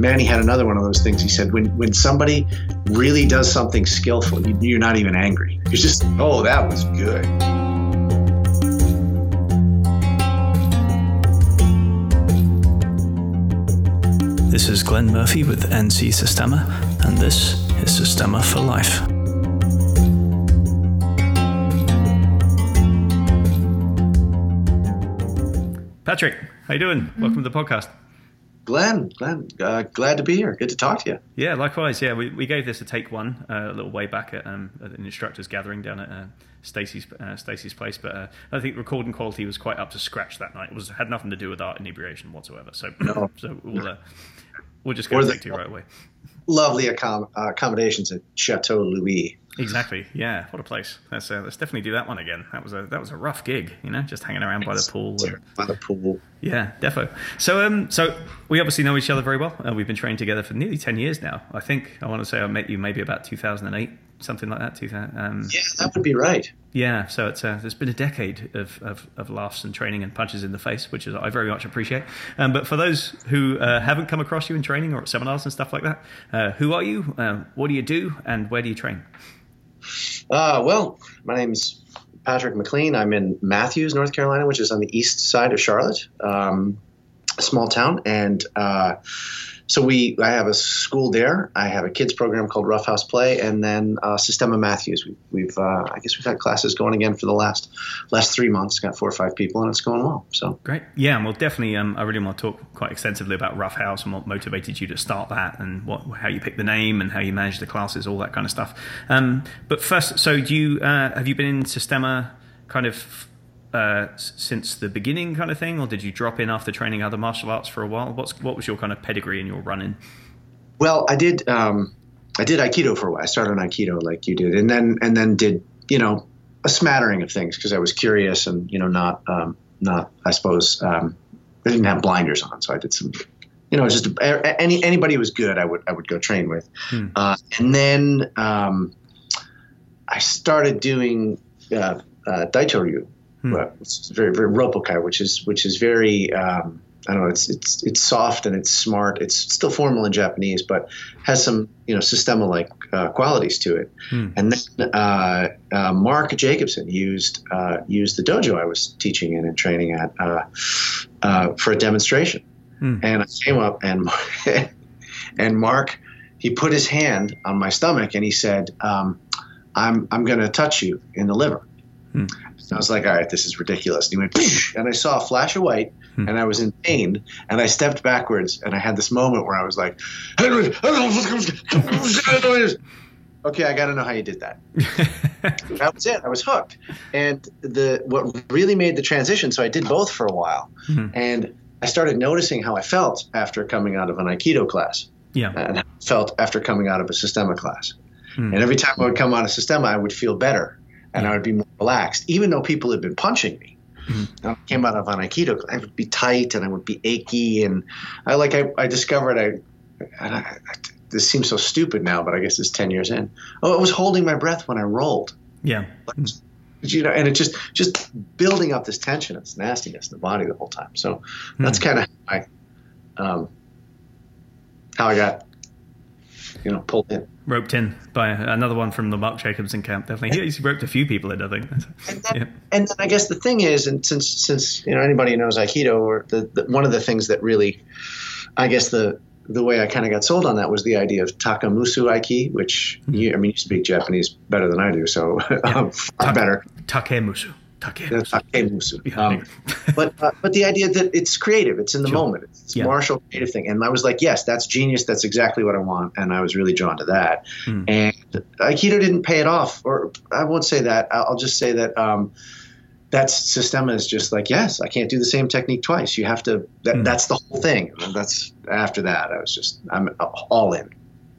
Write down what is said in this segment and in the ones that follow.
Manny had another one of those things. He said, when when somebody really does something skillful, you, you're not even angry. You're just, oh, that was good. This is Glenn Murphy with NC Systema, and this is Systema for Life. Patrick, how you doing? Welcome to the podcast. Glenn, Glenn, uh, glad to be here. Good to talk to you. Yeah, likewise. Yeah, we, we gave this a take one uh, a little way back at, um, at an instructors gathering down at uh, Stacey's uh, Stacey's place, but uh, I think recording quality was quite up to scratch that night. It was had nothing to do with our inebriation whatsoever. So, no. so we'll uh, we'll just get back to you right away. Lovely accom- accommodations at Chateau Louis. Exactly. Yeah. What a place. Let's uh, let's definitely do that one again. That was a that was a rough gig. You know, just hanging around by the pool. And, by the pool. Yeah, defo. So um, so we obviously know each other very well. Uh, we've been training together for nearly ten years now. I think I want to say I met you maybe about 2008, something like that. 2000. Um, yeah, that would be right. Yeah. So it's uh, there's been a decade of, of, of laughs and training and punches in the face, which is I very much appreciate. Um, but for those who uh, haven't come across you in training or at seminars and stuff like that, uh, who are you? Um, what do you do? And where do you train? Uh, well, my name's Patrick McLean. I'm in Matthews, North Carolina, which is on the east side of Charlotte, um, a small town. And uh, so we, I have a school there. I have a kids program called Rough House Play, and then uh, Systema Matthews. We, we've, uh, I guess we've had classes going again for the last last three months. Got four or five people, and it's going well. So great, yeah. We'll definitely. Um, I really want to talk quite extensively about Rough House and what motivated you to start that, and what how you picked the name and how you manage the classes, all that kind of stuff. Um, but first, so do you uh, have you been in Systema kind of uh, since the beginning, kind of thing, or did you drop in after training other martial arts for a while? What's what was your kind of pedigree in your running? Well, I did. Um, I did Aikido for a while. I started on Aikido like you did, and then and then did you know a smattering of things because I was curious and you know not um, not I suppose um, I didn't have blinders on, so I did some you know just any anybody who was good I would I would go train with, hmm. uh, and then um, I started doing uh, uh, Daitoryu, Hmm. It's very very Roppokai, which is which is very um, I don't know. It's it's it's soft and it's smart. It's still formal in Japanese, but has some you know systema like uh, qualities to it. Hmm. And then uh, uh, Mark Jacobson used uh, used the dojo I was teaching in and training at uh, uh, for a demonstration. Hmm. And I came up and and Mark he put his hand on my stomach and he said, um, "I'm I'm going to touch you in the liver." Hmm. I was like, all right, this is ridiculous. And he went, and I saw a flash of white, hmm. and I was in pain, and I stepped backwards, and I had this moment where I was like, okay, I got to know how you did that. that was it. I was hooked. And the what really made the transition, so I did both for a while, hmm and I started noticing how I felt after coming out of an Aikido class. Yeah. And I felt after coming out of a Systema class. Hmm. And every time I would come out of Systema, I would feel better and I would be more relaxed, even though people had been punching me. Mm-hmm. I came out of an Aikido, I would be tight and I would be achy, and I like I, I discovered I, I, I, this seems so stupid now, but I guess it's ten years in. Oh, I was holding my breath when I rolled. Yeah. Like, you know, and it just just building up this tension, this nastiness in the body the whole time. So mm-hmm. that's kind of how I, um, how I got you know, pulled in. Roped in by another one from the Mark Jacobson camp, definitely. He's roped a few people in, I think. And then, yeah. and then I guess the thing is, and since since you know anybody knows Aikido, or the, the one of the things that really, I guess the the way I kind of got sold on that was the idea of takamusu aiki, which mm-hmm. you, I mean, you speak Japanese better than I do, so um, Ta- better. Takemusu. Takemusu. Um, but uh, but the idea that it's creative, it's in the sure. moment, it's yeah. martial creative thing, and I was like, yes, that's genius, that's exactly what I want, and I was really drawn to that. Hmm. And Aikido didn't pay it off, or I won't say that. I'll just say that. Um, that system is just like yes i can't do the same technique twice you have to that, mm. that's the whole thing and that's after that i was just i'm all in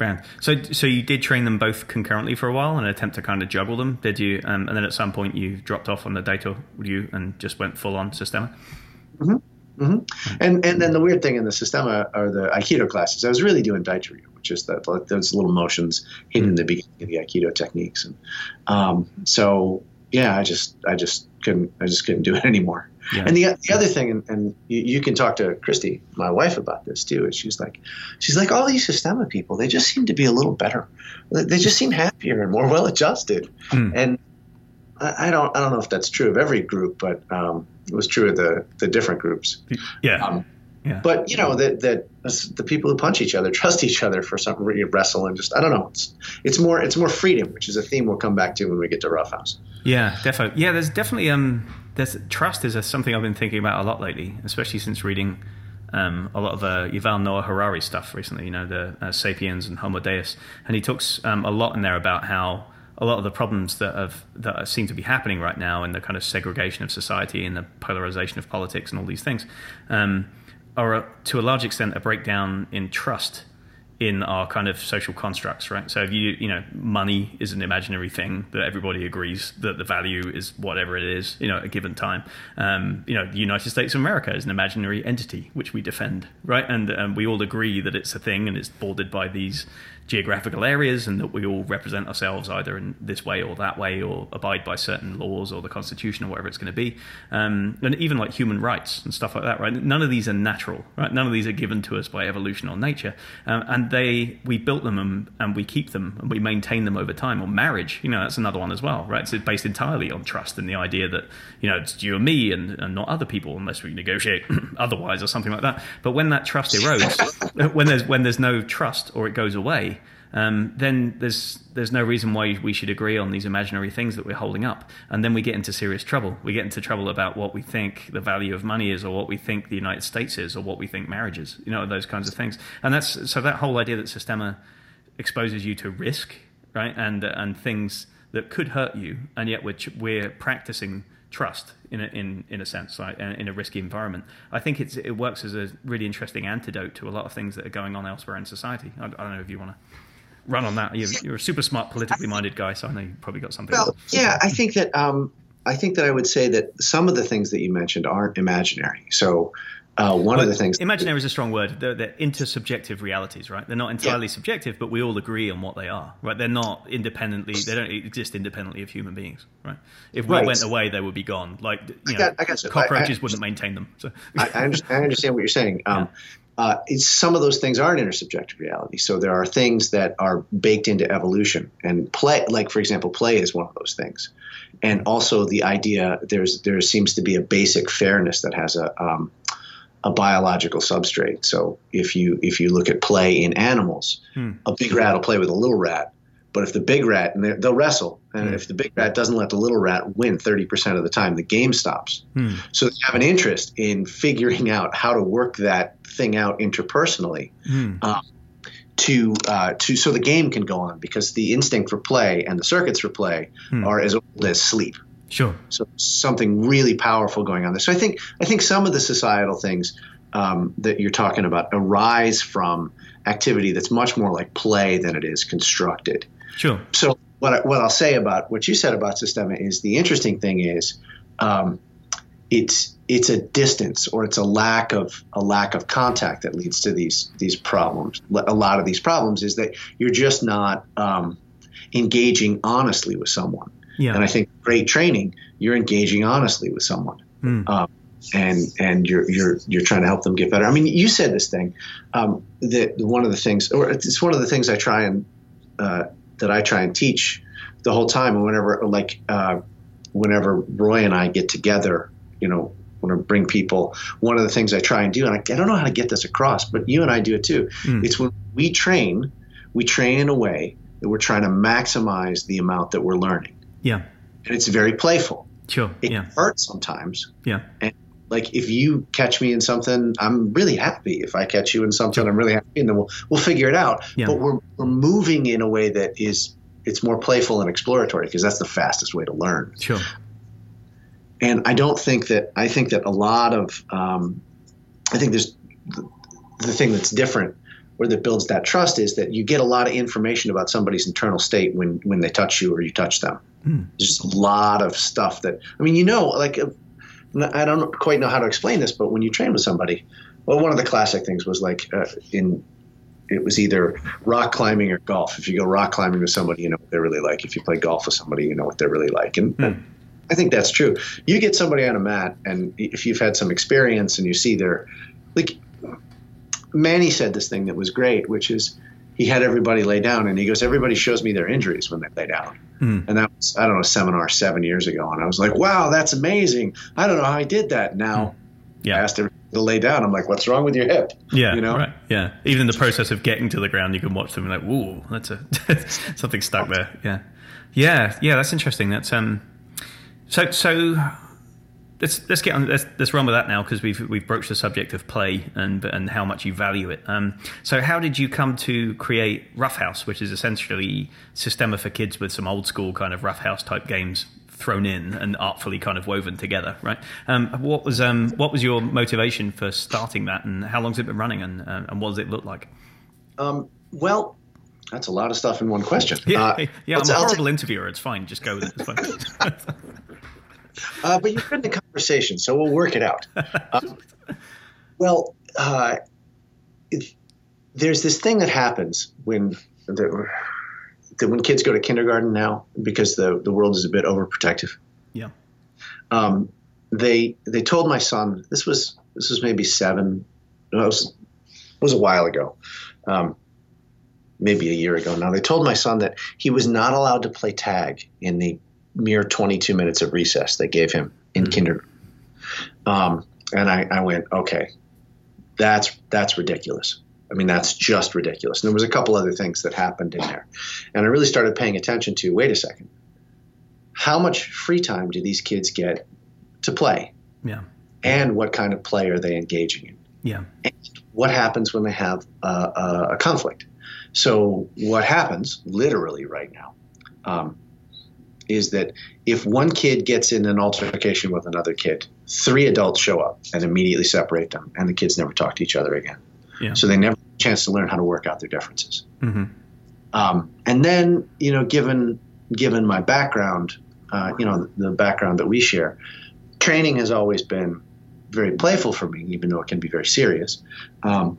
Brand. So, so you did train them both concurrently for a while and attempt to kind of juggle them, did you? Um, and then at some point you dropped off on the data you and just went full on Systema. Mm-hmm. Mm-hmm. And and then the weird thing in the Systema are the Aikido classes. I was really doing Daitoryu, which is that those little motions hidden mm-hmm. in the beginning of the Aikido techniques. And um, so yeah, I just I just couldn't I just couldn't do it anymore. Yeah. And the the other thing, and, and you, you, can talk to Christy, my wife, about this too. Is she's like, she's like, all these Systema people, they just seem to be a little better. They just seem happier and more well adjusted. Mm. And I, I, don't I don't know if that's true of every group, but um, it was true of the the different groups. Yeah. Um, yeah. But you know that that the people who punch each other trust each other for some wrestle and just I don't know. It's it's more it's more freedom, which is a theme we'll come back to when we get to Roughhouse. Yeah, definitely. Yeah, there's definitely um there's trust is a, something I've been thinking about a lot lately, especially since reading um, a lot of uh, Yuval Noah Harari stuff recently. You know, the uh, Sapiens and Homo Deus, and he talks um, a lot in there about how a lot of the problems that have that seem to be happening right now in the kind of segregation of society and the polarization of politics and all these things um, are a, to a large extent a breakdown in trust in our kind of social constructs, right? So if you, you know, money is an imaginary thing that everybody agrees that the value is whatever it is, you know, at a given time. Um, you know, the United States of America is an imaginary entity which we defend, right? And um, we all agree that it's a thing and it's bordered by these geographical areas and that we all represent ourselves either in this way or that way or abide by certain laws or the constitution or whatever it's going to be. Um, and even like human rights and stuff like that right? None of these are natural right? None of these are given to us by evolution or nature. Um, and they we built them and, and, we keep them and we maintain them over time. Or marriage you know that's another one as well right? It's based entirely on trust and the idea that you know it's you and me and, and not other people unless we negotiate otherwise or something like that. But when that trust erodes when there's when there's no trust or it goes away um, then there's there's no reason why we should agree on these imaginary things that we're holding up. And then we get into serious trouble. We get into trouble about what we think the value of money is, or what we think the United States is, or what we think marriage is. You know, those kinds of things. And that's so that whole idea that Systema exposes you to risk, right, and and things that could hurt you, and yet we're we're practicing trust in a, in in a sense, like in a risky environment. I think it's it works as a really interesting antidote to a lot of things that are going on elsewhere in society. I, I don't know if you want to run on that. You're, you're, a super smart, politically minded guy, so I know you probably got something. Well, yeah, I think that um, I think that I would say that some of the things that you mentioned aren't imaginary. So. Uh, one well, of the things imaginary is a strong word they're, they're, intersubjective realities right they're not entirely yeah. subjective but we all agree on what they are right they're not independently they don't exist independently of human beings right if we right. went away they would be gone like you know, I got, I got cockroaches I, wouldn't maintain them so I, understand, what you're saying um, yeah uh, some of those things aren't intersubjective reality. So there are things that are baked into evolution, and play, like for example, play is one of those things. And also the idea there's there seems to be a basic fairness that has a um, a biological substrate. So if you if you look at play in animals, hmm. a big rat will play with a little rat, but if the big rat, and they'll wrestle, and mm. if the big rat doesn't let the little rat win 30% of the time, the game stops. Mm. So they have an interest in figuring out how to work that thing out interpersonally. Mm. Um, to uh, to so the game can go on because the instinct for play and the circuits for play hmm. are as old as sleep. Sure. So something really powerful going on there. So I think I think some of the societal things um, that you're talking about arise from activity that's much more like play than it is constructed. Sure. So what I, what I'll say about what you said about Systema is the interesting thing is um, it's it's a distance or it's a lack of a lack of contact that leads to these these problems. A lot of these problems is that you're just not um, engaging honestly with someone. Yeah. And I think great training, you're engaging honestly with someone. Mm. Um, and and you're you're you're trying to help them get better. I mean, you said this thing um, that one of the things, or it's one of the things I try and uh, that I try and teach the whole time. And whenever, like, uh, whenever Roy and I get together, you know, when I bring people, one of the things I try and do, and I, I don't know how to get this across, but you and I do it too. Mm. It's when we train, we train in a way that we're trying to maximize the amount that we're learning. Yeah. And it's very playful. Sure. It yeah. hurts sometimes. Yeah. And like if you catch me in something, I'm really happy. If I catch you in something, I'm really happy, and then we'll we'll figure it out. Yeah. But we're we're moving in a way that is it's more playful and exploratory because that's the fastest way to learn. Sure. And I don't think that I think that a lot of um, I think there's the, the thing that's different or that builds that trust is that you get a lot of information about somebody's internal state when when they touch you or you touch them. Mm. There's just a lot of stuff that I mean, you know, like I don't quite know how to explain this, but when you train with somebody, well, one of the classic things was like uh, in it was either rock climbing or golf. If you go rock climbing with somebody, you know what they're really like. If you play golf with somebody, you know what they're really like. And mm. I think that's true. You get somebody on a mat, and if you've had some experience and you see their, like, Manny said this thing that was great, which is he had everybody lay down, and he goes, everybody shows me their injuries when they lay down, mm. and that was I don't know a seminar seven years ago, and I was like, wow, that's amazing. I don't know how I did that. Now, mm. yeah. I asked him to lay down. I'm like, what's wrong with your hip? Yeah, you know, right. Yeah, even in the process of getting to the ground, you can watch them and like, whoa, that's a something stuck there. Yeah, yeah, yeah. That's interesting. That's um so, so let's let's get on. Let's, let's run with that now because we've we've broached the subject of play and and how much you value it. Um, so, how did you come to create Roughhouse, which is essentially Systema for kids with some old school kind of Roughhouse type games thrown in and artfully kind of woven together, right? Um, what was um, what was your motivation for starting that, and how long has it been running, and uh, and what does it look like? Um, well, that's a lot of stuff in one question. Yeah, uh, yeah I'm a horrible interviewer. It's fine. Just go with it. uh, but you're in the conversation, so we'll work it out. Um, well, uh, it, there's this thing that happens when the, the, when kids go to kindergarten now because the the world is a bit overprotective. Yeah. Um, they they told my son this was this was maybe seven. No, it was it was a while ago. Um, maybe a year ago now. They told my son that he was not allowed to play tag in the mere 22 minutes of recess they gave him in mm-hmm. kindergarten. Um, and I, I went, okay, that's that's ridiculous. I mean, that's just ridiculous. And there was a couple other things that happened in there, and I really started paying attention to. Wait a second, how much free time do these kids get to play? Yeah. And what kind of play are they engaging in? Yeah. And what happens when they have a, a conflict? So what happens literally right now um, is that if one kid gets in an altercation with another kid, three adults show up and immediately separate them, and the kids never talk to each other again. Yeah. So they never have a chance to learn how to work out their differences. Mm-hmm. Um, and then, you know, given given my background, uh, you know, the background that we share, training has always been very playful for me, even though it can be very serious. Um,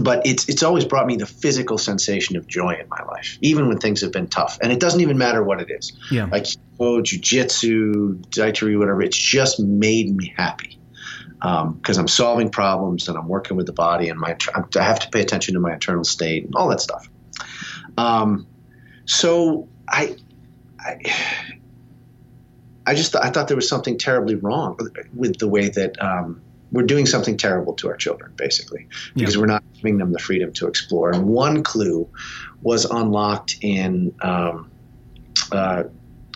but it's it's always brought me the physical sensation of joy in my life, even when things have been tough. And it doesn't even matter what it is. Yeah. Like oh, jujitsu, tai chi, whatever. It's just made me happy because um, I'm solving problems and I'm working with the body and my I have to pay attention to my internal state and all that stuff. Um, so I, I, I just I thought there was something terribly wrong with the way that. Um, we're doing something terrible to our children, basically, because yeah. we're not giving them the freedom to explore. And one clue was unlocked in um, uh,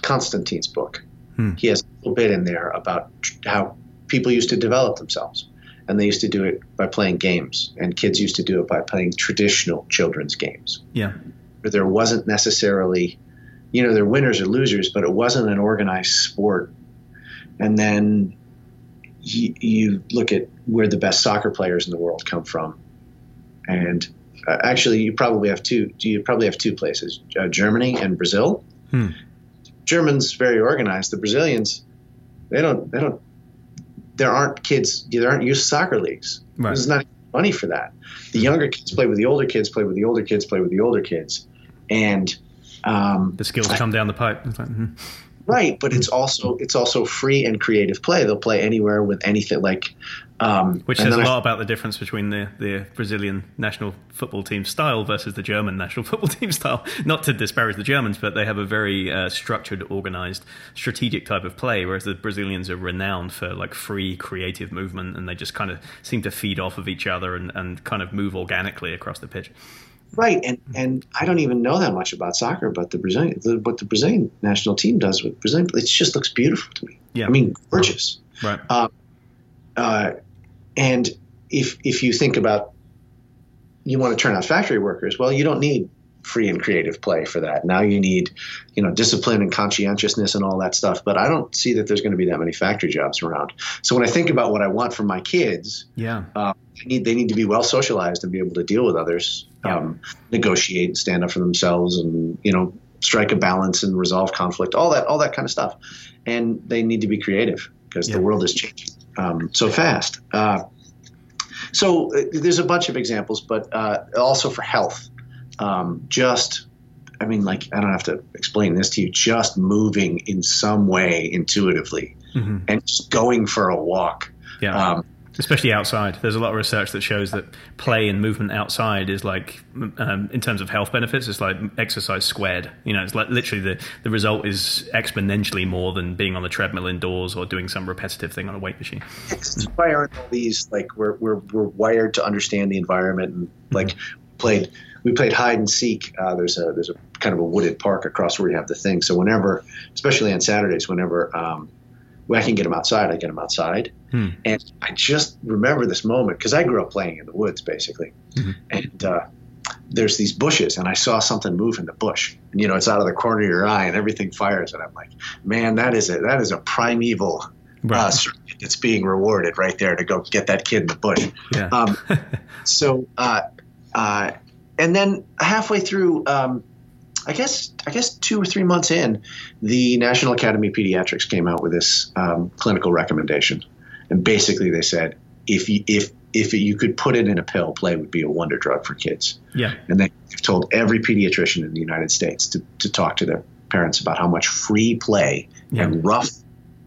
Constantine's book. Hmm. He has a little bit in there about how people used to develop themselves. And they used to do it by playing games, and kids used to do it by playing traditional children's games. Yeah. Where there wasn't necessarily, you know, they're winners or losers, but it wasn't an organized sport. And then you, you look at where the best soccer players in the world come from, and uh, actually, you probably have two. You probably have two places: uh, Germany and Brazil. Hmm. Germans very organized. The Brazilians, they don't. They don't. There aren't kids. There aren't youth soccer leagues. Right. There's not money for that. The younger kids play with the older kids. Play with the older kids. Play with the older kids, and um, the skills come down the pipe. Mm-hmm. Right, but it's also it's also free and creative play. They'll play anywhere with anything like. Um, Which says a lot I, about the difference between the, the Brazilian national football team style versus the German national football team style. Not to disparage the Germans, but they have a very uh, structured, organized, strategic type of play, whereas the Brazilians are renowned for like free, creative movement, and they just kind of seem to feed off of each other and, and kind of move organically across the pitch. Right, and and I don't even know that much about soccer, but the Brazilian, the, what the Brazilian national team does with Brazilian, it just looks beautiful to me. Yeah, I mean, gorgeous. Right. Uh, uh, and if if you think about, you want to turn out factory workers, well, you don't need free and creative play for that. Now you need, you know, discipline and conscientiousness and all that stuff. But I don't see that there's going to be that many factory jobs around. So when I think about what I want for my kids, yeah, uh, they need they need to be well socialized and be able to deal with others. Um, negotiate and stand up for themselves, and you know, strike a balance and resolve conflict, all that all that kind of stuff. And they need to be creative because yeah. the world is changing um, so fast. Uh, so uh, there's a bunch of examples, but uh, also for health um, just I mean, like I don't have to explain this to you. Just moving in some way intuitively, mm-hmm. and just going for a walk. Yeah. Um, especially outside. There's a lot of research that shows that play and movement outside is like, um, in terms of health benefits, it's like exercise squared. You know, it's like literally the, the result is exponentially more than being on the treadmill indoors or doing some repetitive thing on a weight machine. It's why aren't all these like we're we're we're wired to understand the environment and like mm-hmm. played we played hide and seek. Uh, there's a there's a kind of a wooded park across where we have the thing. So whenever, especially on Saturdays, whenever um, I can get them outside, I get them outside. Hmm. And I just remember this moment because I grew up playing in the woods basically. Mm-hmm. And uh, there's these bushes, and I saw something move in the bush. And you know, it's out of the corner of your eye, and everything fires. And I'm like, man, that is it. That is a primeval. Right. Uh, it's being rewarded right there to go get that kid in the bush. Yeah. Um, so, uh, uh, and then halfway through, um, I guess I guess two or three months in, the National Academy of Pediatrics came out with this um, clinical recommendation, and basically they said if you, if if you could put it in a pill, play would be a wonder drug for kids. Yeah, and they've told every pediatrician in the United States to, to talk to their parents about how much free play yeah. and rough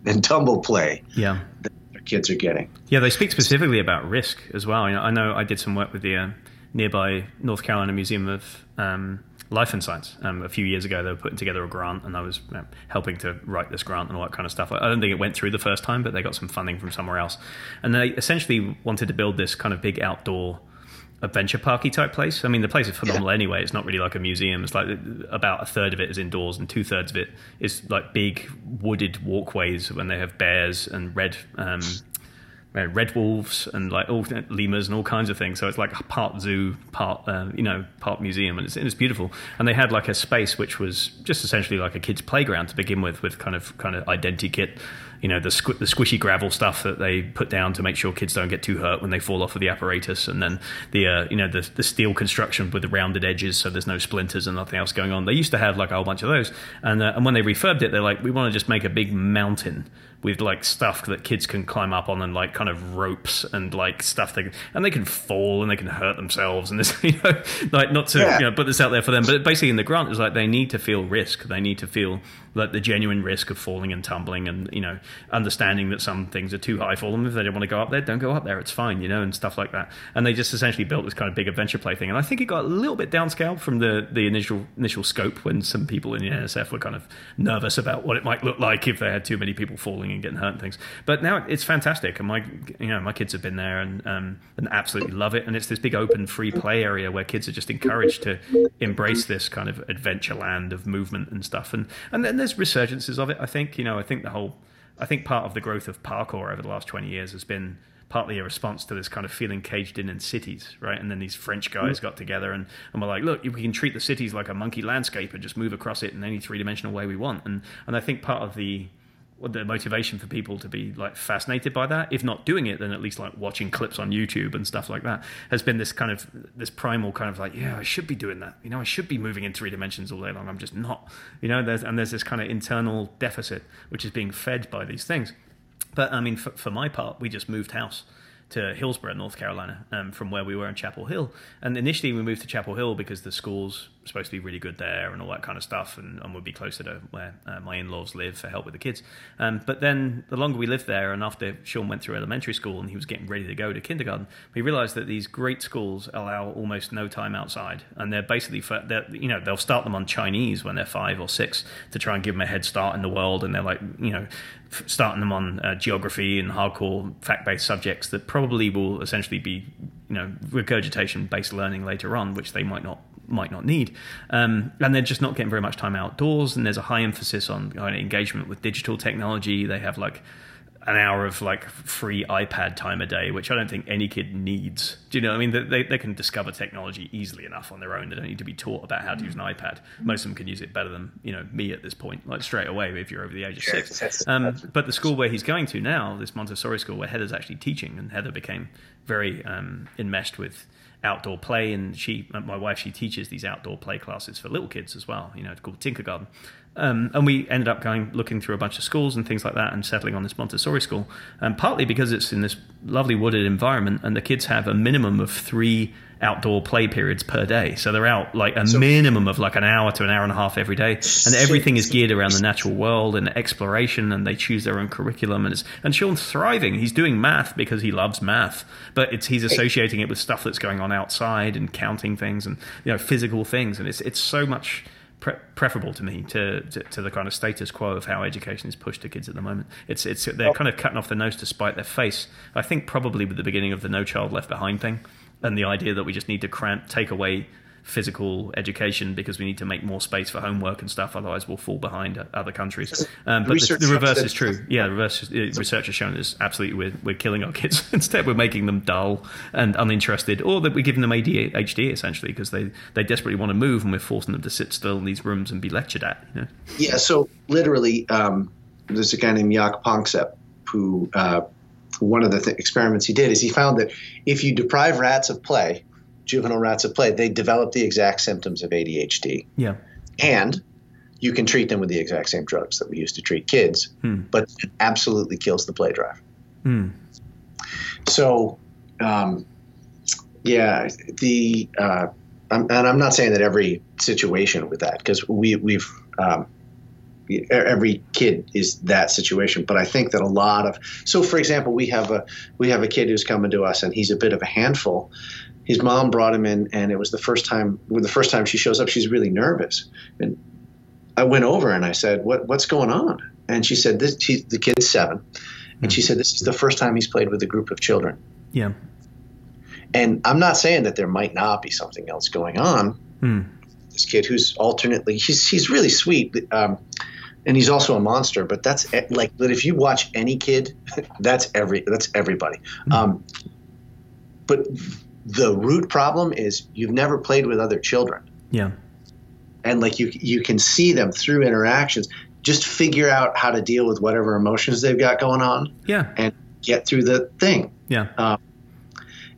and tumble play yeah. that their kids are getting. Yeah, they speak specifically about risk as well. I know I did some work with the uh, nearby North Carolina Museum of um, Life and Science. Um, a few years ago, they were putting together a grant, and I was you know, helping to write this grant and all that kind of stuff. I don't think it went through the first time, but they got some funding from somewhere else, and they essentially wanted to build this kind of big outdoor adventure parky type place. I mean, the place is phenomenal yeah. anyway. It's not really like a museum. It's like about a third of it is indoors, and two thirds of it is like big wooded walkways when they have bears and red um, red wolves and like all lemurs and all kinds of things. So it's like part zoo, part uh, you know, part museum, and it's, it's beautiful. And they had like a space which was just essentially like a kid's playground to begin with, with kind of kind of identity kit, you know the, squ- the squishy gravel stuff that they put down to make sure kids don't get too hurt when they fall off of the apparatus, and then the uh, you know the, the steel construction with the rounded edges, so there's no splinters and nothing else going on. They used to have like a whole bunch of those, and uh, and when they refurbed it, they're like, we want to just make a big mountain with like stuff that kids can climb up on and like kind of ropes and like stuff they can, and they can fall and they can hurt themselves and this you know like not to yeah. you know put this out there for them but basically in the grant is like they need to feel risk they need to feel like the genuine risk of falling and tumbling and you know understanding that some things are too high for them. If they don't want to go up there don't go up there. It's fine you know and stuff like that. And they just essentially built this kind of big adventure play thing. And I think it got a little bit downscaled from the the initial initial scope when some people in the NSF were kind of nervous about what it might look like if they had too many people falling and getting hurt and things. But now it's fantastic. And my you know my kids have been there and um, and absolutely love it. And it's this big open free play area where kids are just encouraged to embrace this kind of adventure land of movement and stuff. And and then there's resurgences of it. I think you know. I think the whole. I think part of the growth of parkour over the last twenty years has been partly a response to this kind of feeling caged in in cities, right? And then these French guys mm. got together and, and were like, look, we can treat the cities like a monkey landscape and just move across it in any three dimensional way we want. And and I think part of the the motivation for people to be like fascinated by that if not doing it then at least like watching clips on youtube and stuff like that has been this kind of this primal kind of like yeah i should be doing that. You know i should be moving in three dimensions all day long. I'm just not. You know there's, and there's this kind of internal deficit which is being fed by these things. But i mean for, for my part we just moved house to Hillsborough, North Carolina, um, from where we were in Chapel Hill. And initially, we moved to Chapel Hill because the school's supposed to be really good there and all that kind of stuff, and, and would be closer to where uh, my in-laws live for help with the kids. Um, but then, the longer we lived there, and after Sean went through elementary school and he was getting ready to go to kindergarten, we realised that these great schools allow almost no time outside, and they're basically for they're, you know they'll start them on Chinese when they're five or six to try and give them a head start in the world, and they're like you know starting them on uh, geography and hardcore fact-based subjects that probably will essentially be you know regurgitation based learning later on which they might not might not need um, and they're just not getting very much time outdoors and there's a high emphasis on engagement with digital technology they have like an hour of like free iPad time a day, which I don't think any kid needs. Do you know? I mean, they they can discover technology easily enough on their own. They don't need to be taught about how to use an iPad. Most of them can use it better than you know me at this point, like straight away if you're over the age of six. Um, but the school where he's going to now, this Montessori school where Heather's actually teaching, and Heather became very um, enmeshed with outdoor play and she my wife she teaches these outdoor play classes for little kids as well you know it's called Tinkergarden Um, and we ended up going looking through a bunch of schools and things like that and settling on this Montessori school. And partly because it's in this lovely wooded environment and the kids have a minimum of three outdoor play periods per day. So they're out like a so, minimum of like an hour to an hour and a half every day. And everything is geared around the natural world and exploration and they choose their own curriculum and it's, and Sean's thriving. He's doing math because he loves math, but it's he's associating it with stuff that's going on outside and counting things and you know physical things and it's it's so much pre- preferable to me to, to, to the kind of status quo of how education is pushed to kids at the moment. It's it's they're kind of cutting off their nose to spite their face. I think probably with the beginning of the No Child Left Behind thing, and the idea that we just need to cramp take away physical education because we need to make more space for homework and stuff. Otherwise, we'll fall behind other countries. Um, but the, the, reverse is true. Yeah, the reverse uh, research has shown us absolutely we're, we're killing our kids. Instead, we're making them dull and uninterested, or that we're giving them ADHD essentially because they, they desperately want to move and we're forcing them to sit still in these rooms and be lectured at. You know? Yeah, so literally, um, there's a guy named Jaak Panksepp who. Uh, one of the th- experiments he did is he found that if you deprive rats of play, juvenile rats of play, they develop the exact symptoms of ADHD. Yeah. And you can treat them with the exact same drugs that we used to treat kids, hmm. but it absolutely kills the play drive. Hmm. So, um, yeah, the uh, I'm, and I'm not saying that every situation with that because we we've um, every kid is that situation but i think that a lot of so for example we have a we have a kid who's coming to us and he's a bit of a handful his mom brought him in, and it was the first time. The first time she shows up, she's really nervous. And I went over and I said, "What what's going on?" And she said, "This she, the kid's seven, and she said this is the first time he's played with a group of children." Yeah. And I'm not saying that there might not be something else going on. Hmm. This kid who's alternately he's he's really sweet. Um, and he's also a monster. But that's like that. If you watch any kid, that's every that's everybody. Mm-hmm. Um, but the root problem is you've never played with other children. Yeah. And like you you can see them through interactions. Just figure out how to deal with whatever emotions they've got going on. Yeah. And get through the thing. Yeah. Um,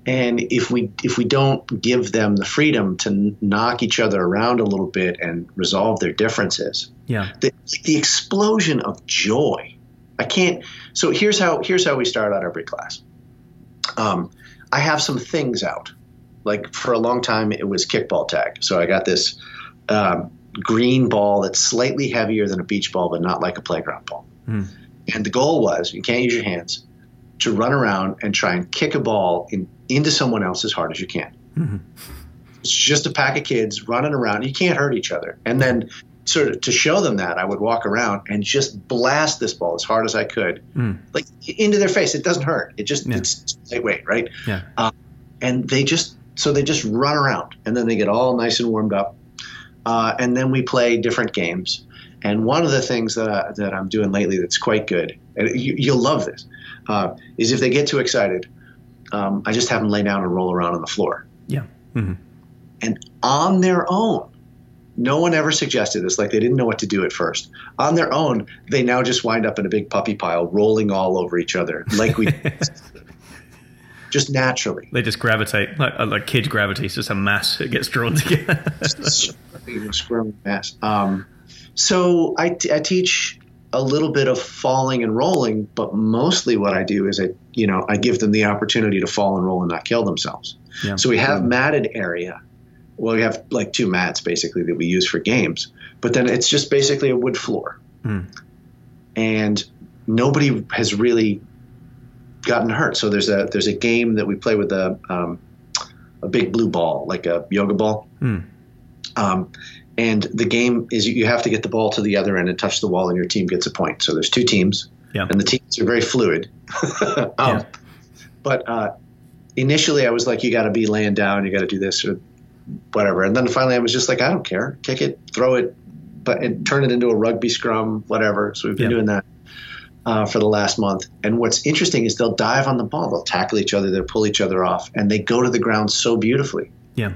and if we if we don't give them the freedom to knock each other around a little bit and resolve their differences, yeah, the, the explosion of joy. I can't. So here's how here's how we start out every class. Um, I have some things out. Like for a long time, it was kickball tag. So I got this um, green ball that's slightly heavier than a beach ball, but not like a playground ball. Mm. And the goal was you can't use your hands to run around and try and kick a ball in, into someone else as hard as you can. Mm-hmm. It's just a pack of kids running around. You can't hurt each other. And then sort of to show them that, I would walk around and just blast this ball as hard as I could, mm. like into their face. It doesn't hurt. It just yeah. it's lightweight, right? Yeah. Um, and they just so they just run around, and then they get all nice and warmed up, uh, and then we play different games. And one of the things that I, that I'm doing lately that's quite good, and you, will love this, uh, is if they get too excited, um, I just have them lay down and roll around on the floor. Yeah. Mm-hmm. And on their own, no one ever suggested this. Like they didn't know what to do at first. On their own, they now just wind up in a big puppy pile, rolling all over each other, like we, just naturally. They just gravitate, like uh, like kids gravitate. It's just a mass. It gets drawn together. squirming mass. Um, so I, t- I teach a little bit of falling and rolling, but mostly what I do is I, you know, I give them the opportunity to fall and roll and not kill themselves. Yeah. So we have matted area well, we have like two mats basically that we use for games, but then it's just basically a wood floor. Mm. And nobody has really gotten hurt. So there's a there's a game that we play with a um, a big blue ball, like a yoga ball. Mm. Um, and the game is you have to get the ball to the other end and touch the wall, and your team gets a point. So there's two teams, yeah. and the teams are very fluid. um, yeah. But uh, initially, I was like, you got to be laying down, you got to do this, or whatever. And then finally, I was just like, I don't care, kick it, throw it, but and turn it into a rugby scrum, whatever. So we've been yeah. doing that uh, for the last month. And what's interesting is they'll dive on the ball, they'll tackle each other, they'll pull each other off, and they go to the ground so beautifully. Yeah.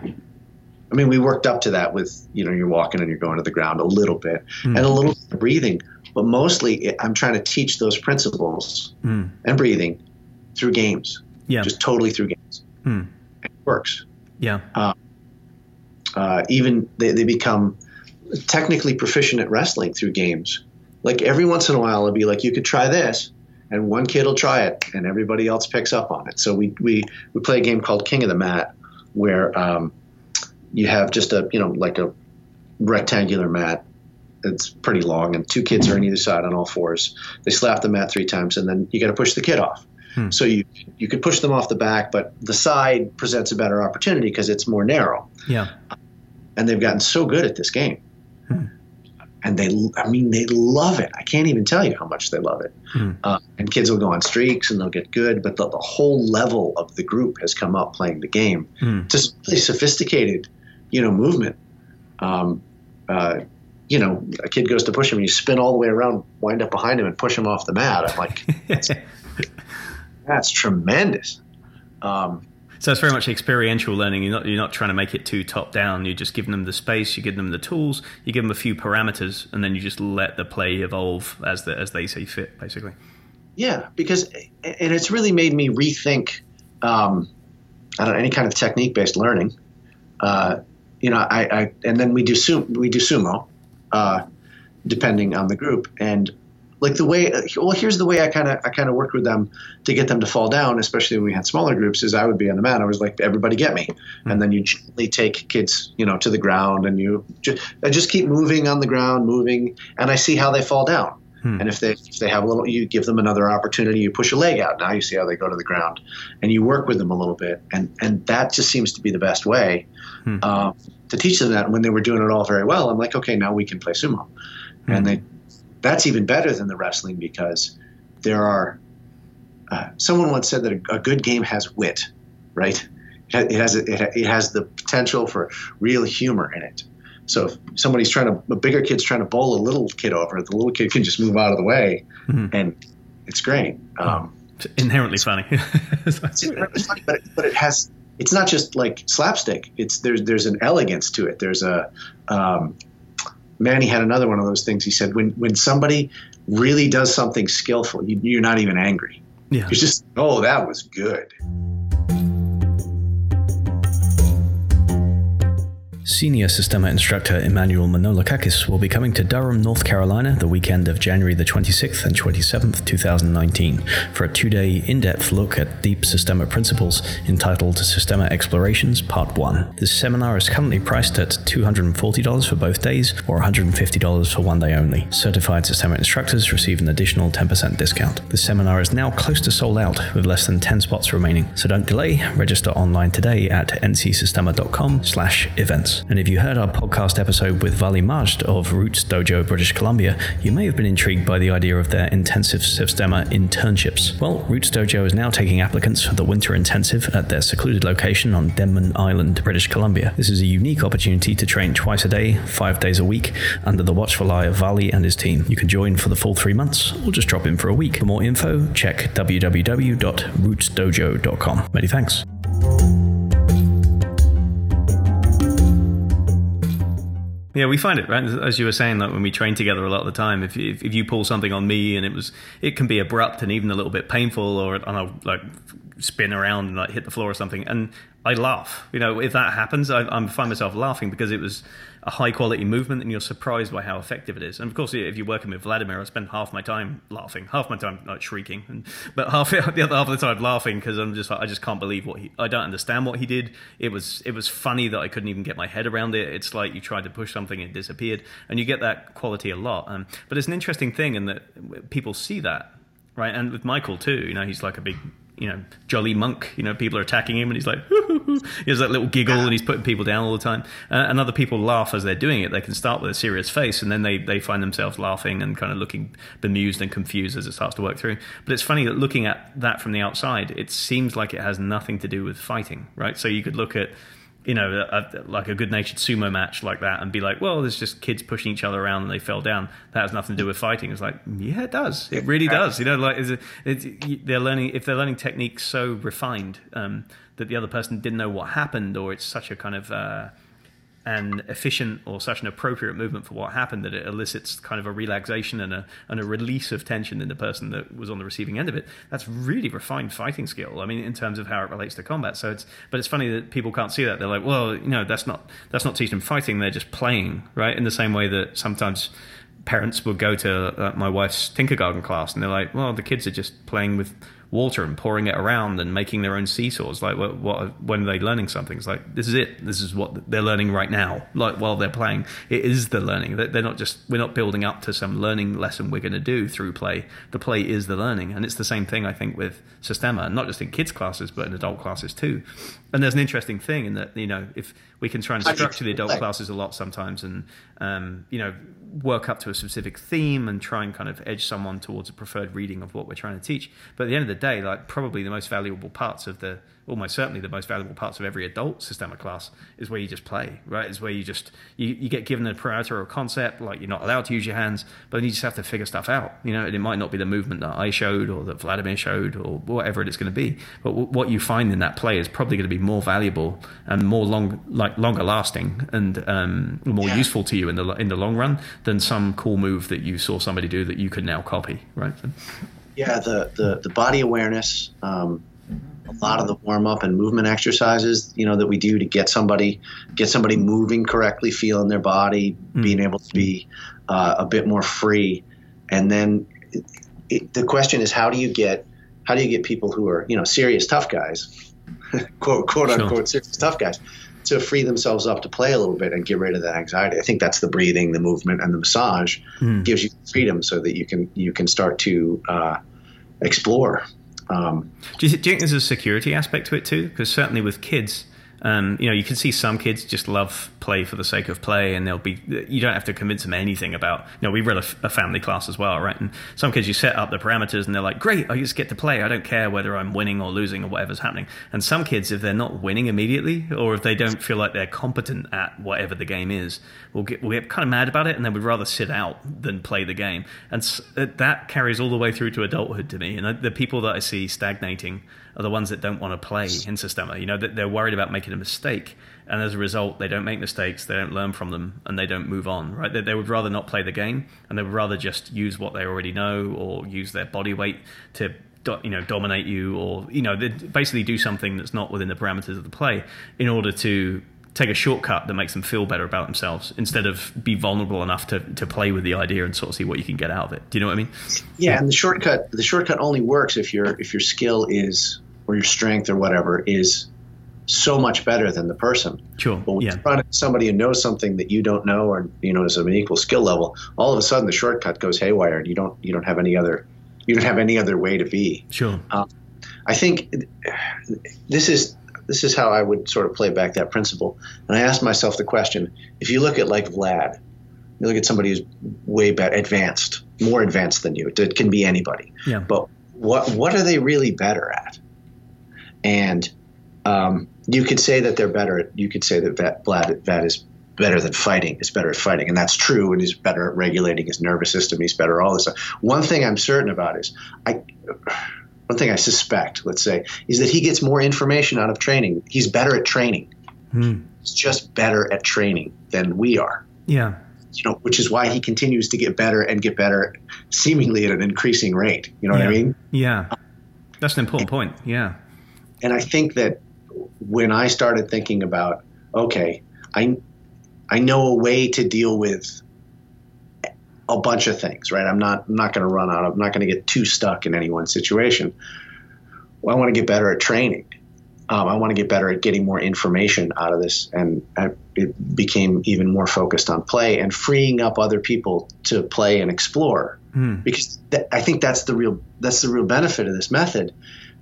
I mean, we worked up to that with you know you're walking and you're going to the ground a little bit mm. and a little breathing, but mostly I'm trying to teach those principles mm. and breathing through games. Yeah. Just totally through games. Mm. It works. Yeah. Um, uh, even they, they become technically proficient at wrestling through games. Like every once in a while, it'll be like you could try this, and one kid will try it, and everybody else picks up on it. So we we we play a game called King of the Mat, where um, you have just a you know like a rectangular mat. It's pretty long, and two kids are on either side on all fours. They slap the mat three times, and then you got to push the kid off. Hmm. So you you could push them off the back, but the side presents a better opportunity because it's more narrow. Yeah. And they've gotten so good at this game. Hmm. And they, I mean, they love it. I can't even tell you how much they love it. Hmm. Uh, and kids will go on streaks and they'll get good, but the, the, whole level of the group has come up playing the game. Hmm. Just really sophisticated, you know, movement. Um, uh, you know, a kid goes to push him, and you spin all the way around, wind up behind him, and push him off the mat. I'm like, That's tremendous. Um, so it's very much experiential learning. You're not you're not trying to make it too top down. You're just giving them the space. You give them the tools. You give them a few parameters, and then you just let the play evolve as the, as they see fit, basically. Yeah, because and it's really made me rethink. Um, I don't know any kind of technique based learning. Uh, you know, I, I, and then we do sumo, we do sumo, uh, depending on the group, and like the way well here's the way i kind of i kind of worked with them to get them to fall down especially when we had smaller groups is i would be on the mat i was like everybody get me mm-hmm. and then you gently take kids you know to the ground and you just, I just keep moving on the ground moving and i see how they fall down hmm. and if they if they have a little you give them another opportunity you push a leg out now you see how they go to the ground and you work with them a little bit and and that just seems to be the best way hmm. uh, to teach them that when they were doing it all very well i'm like okay now we can play sumo hmm. and they that's even better than the wrestling because there are. Uh, someone once said that a, a, good game has wit, right? It, has it, it has the potential for real humor in it. So if somebody's trying to, a bigger kid's trying to bowl a little kid over, the little kid can just move out of the way, mm-hmm. and it's great. Um, it's inherently funny. it's inherently funny, but it, but it has. It's not just like slapstick. It's there's there's an elegance to it. There's a um, Manny had another one of those things. He said, when when somebody really does something skillful, you, are not even angry. Yeah. You're just, oh, that was good. Senior Systema instructor Emmanuel Manolakakis will be coming to Durham, North Carolina the weekend of January the 26th and 27th, 2019 for a two-day in-depth look at deep Systema principles entitled Systema Explorations Part 1. This seminar is currently priced at $240 for both days or $150 for one day only. Certified Systema instructors receive an additional 10% discount. The seminar is now close to sold out with less than 10 spots remaining, so don't delay. Register online today at ncsystema.com slash events. And if you heard our podcast episode with Vali Majd of Roots Dojo, British Columbia, you may have been intrigued by the idea of their intensive Systema internships. Well, Roots Dojo is now taking applicants for the winter intensive at their secluded location on Denman Island, British Columbia. This is a unique opportunity to train twice a day, five days a week, under the watchful eye of Vali and his team. You can join for the full three months or just drop in for a week. For more info, check www.rootsdojo.com. Many thanks. Yeah, we find it right as you were saying that when we train together a lot of the time. If, if, if you pull something on me and it was it can be abrupt and even a little bit painful, or and I'll like spin around and like hit the floor or something, and I laugh. You know, if that happens, I, I find myself laughing because it was a high quality movement and you're surprised by how effective it is. And of course, if you're working with Vladimir, I spend half my time laughing, half my time like shrieking, and, but half the other half of the time laughing because I'm just like, I just can't believe what he, I don't understand what he did. It was, it was funny that I couldn't even get my head around it. It's like you tried to push something and it disappeared and you get that quality a lot. Um, but it's an interesting thing in that people see that, right? And with Michael too, you know, he's like a big you know, jolly monk. You know, people are attacking him, and he's like, he has that little giggle, and he's putting people down all the time. Uh, and other people laugh as they're doing it. They can start with a serious face, and then they they find themselves laughing and kind of looking bemused and confused as it starts to work through. But it's funny that looking at that from the outside, it seems like it has nothing to do with fighting, right? So you could look at you know, a, like a good natured sumo match like that and be like, well, there's just kids pushing each other around and they fell down. That has nothing to do with fighting. It's like, yeah, it does. It really does. You know, like it's, it's, they're learning, if they're learning techniques so refined um, that the other person didn't know what happened or it's such a kind of, uh, and efficient or such an appropriate movement for what happened that it elicits kind of a relaxation and a and a release of tension in the person that was on the receiving end of it. That's really refined fighting skill. I mean, in terms of how it relates to combat. So it's but it's funny that people can't see that. They're like, well, you know, that's not that's not teaching them fighting. They're just playing, right? In the same way that sometimes parents will go to uh, my wife's Tinkergarten class and they're like, well, the kids are just playing with water and pouring it around and making their own seesaws. Like, what, what, when are they learning something? It's like, this is it. This is what they're learning right now. Like, while they're playing, it is the learning. They're not just, we're not building up to some learning lesson we're going to do through play. The play is the learning. And it's the same thing, I think, with Systema, not just in kids' classes, but in adult classes too. And there's an interesting thing in that, you know, if we can try and structure the adult classes a lot sometimes and, um, you know, work up to a specific theme and try and kind of edge someone towards a preferred reading of what we're trying to teach. But at the end of the day, like probably the most valuable parts of the almost certainly the most valuable parts of every adult systemic class is where you just play, right? Is where you just you, you get given a parameter or a concept, like you're not allowed to use your hands, but then you just have to figure stuff out. You know, it might not be the movement that I showed or that Vladimir showed or whatever it is going to be, but what you find in that play is probably going to be more valuable and more long, like longer lasting and um, more yeah. useful to you in the in the long run than some cool move that you saw somebody do that you could now copy, right? Yeah, the the, the body awareness. Um, a lot of the warm up and movement exercises, you know, that we do to get somebody get somebody moving correctly, feeling their body, mm. being able to be uh, a bit more free, and then it, it, the question is, how do you get how do you get people who are you know serious tough guys, quote quote sure. unquote serious tough guys, to free themselves up to play a little bit and get rid of that anxiety. I think that's the breathing, the movement, and the massage mm. gives you freedom so that you can you can start to uh, explore um, do, you, do, you, think there's a security aspect to it too? Because certainly with kids, um, you know, you can see some kids just love play for the sake of play, and they'll be. You don't have to convince them anything about. You know, we run a, a, family class as well, right? And some kids, you set up the parameters, and they're like, "Great, I just get to play. I don't care whether I'm winning or losing or whatever's happening." And some kids, if they're not winning immediately, or if they don't feel like they're competent at whatever the game is, will get will get kind of mad about it, and then would rather sit out than play the game. And that carries all the way through to adulthood to me. And the people that I see stagnating are the ones that don't want to play in Systema. You know, they're worried about making a mistake, and as a result, they don't make mistakes, they don't learn from them, and they don't move on. Right? They, they would rather not play the game, and they would rather just use what they already know or use their body weight to you know dominate you or you know basically do something that's not within the parameters of the play in order to take a shortcut that makes them feel better about themselves instead of be vulnerable enough to, to play with the idea and sort of see what you can get out of it. Do you know what I mean? Yeah, and the shortcut the shortcut only works if your if your skill is or your strength or whatever is so much better than the person. Sure. But when yeah. you're somebody who knows something that you don't know or you know is of an equal skill level, all of a sudden the shortcut goes haywire and you don't you don't have any other you don't have any other way to be. Sure. Um, I think this is this is how I would sort of play back that principle. And I asked myself the question: If you look at like Vlad, you look at somebody who's way better, advanced, more advanced than you. It can be anybody. Yeah. But what what are they really better at? And um, you could say that they're better. At, you could say that Vlad, Vlad is better than fighting. Is better at fighting, and that's true. And he's better at regulating his nervous system. He's better at all this stuff. One thing I'm certain about is I. One thing I suspect, let's say, is that he gets more information out of training. He's better at training. Hmm. He's just better at training than we are. Yeah. You know, which is why he continues to get better and get better, seemingly at an increasing rate. You know yeah. what I mean? Yeah. That's an important point. Yeah. And I think that when I started thinking about, okay, I I know a way to deal with a bunch of things, right? I'm not I'm not going to run out. I'm not going to get too stuck in any one situation. Well, I want to get better at training. Um, I want to get better at getting more information out of this, and I, it became even more focused on play and freeing up other people to play and explore. Mm. Because th- I think that's the real that's the real benefit of this method.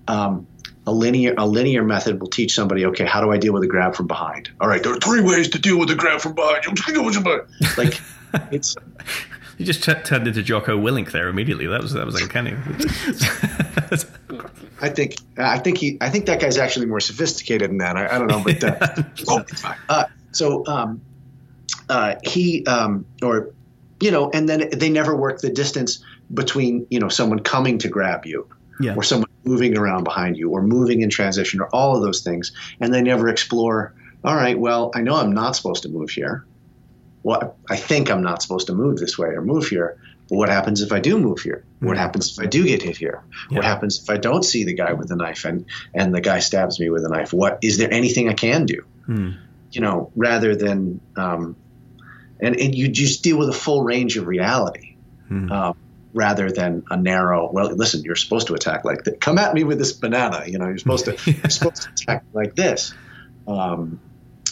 Um, a linear a linear method will teach somebody okay how do i deal with a grab from behind all right there are three ways to deal with a grab from behind like it's you just t- turned into Jocko Willink there immediately. That was that was uncanny. I think I think he I think that guy's actually more sophisticated than that. I, I don't know, but uh, oh, uh, so um, uh, he um, or you know, and then they never work the distance between you know someone coming to grab you yeah. or someone moving around behind you or moving in transition or all of those things and they never explore all right, well, I know I'm not supposed to move here. What I think I'm not supposed to move this way or move here. But what happens if I do move here? What happens if I do get hit here? Yeah. What happens if I don't see the guy with the knife and and the guy stabs me with a knife? What is there anything I can do? Hmm. You know, rather than um, and and you just deal with a full range of reality. Hmm. Um, rather than a narrow well listen you're supposed to attack like that come at me with this banana you know you're supposed to you're supposed to attack like this um,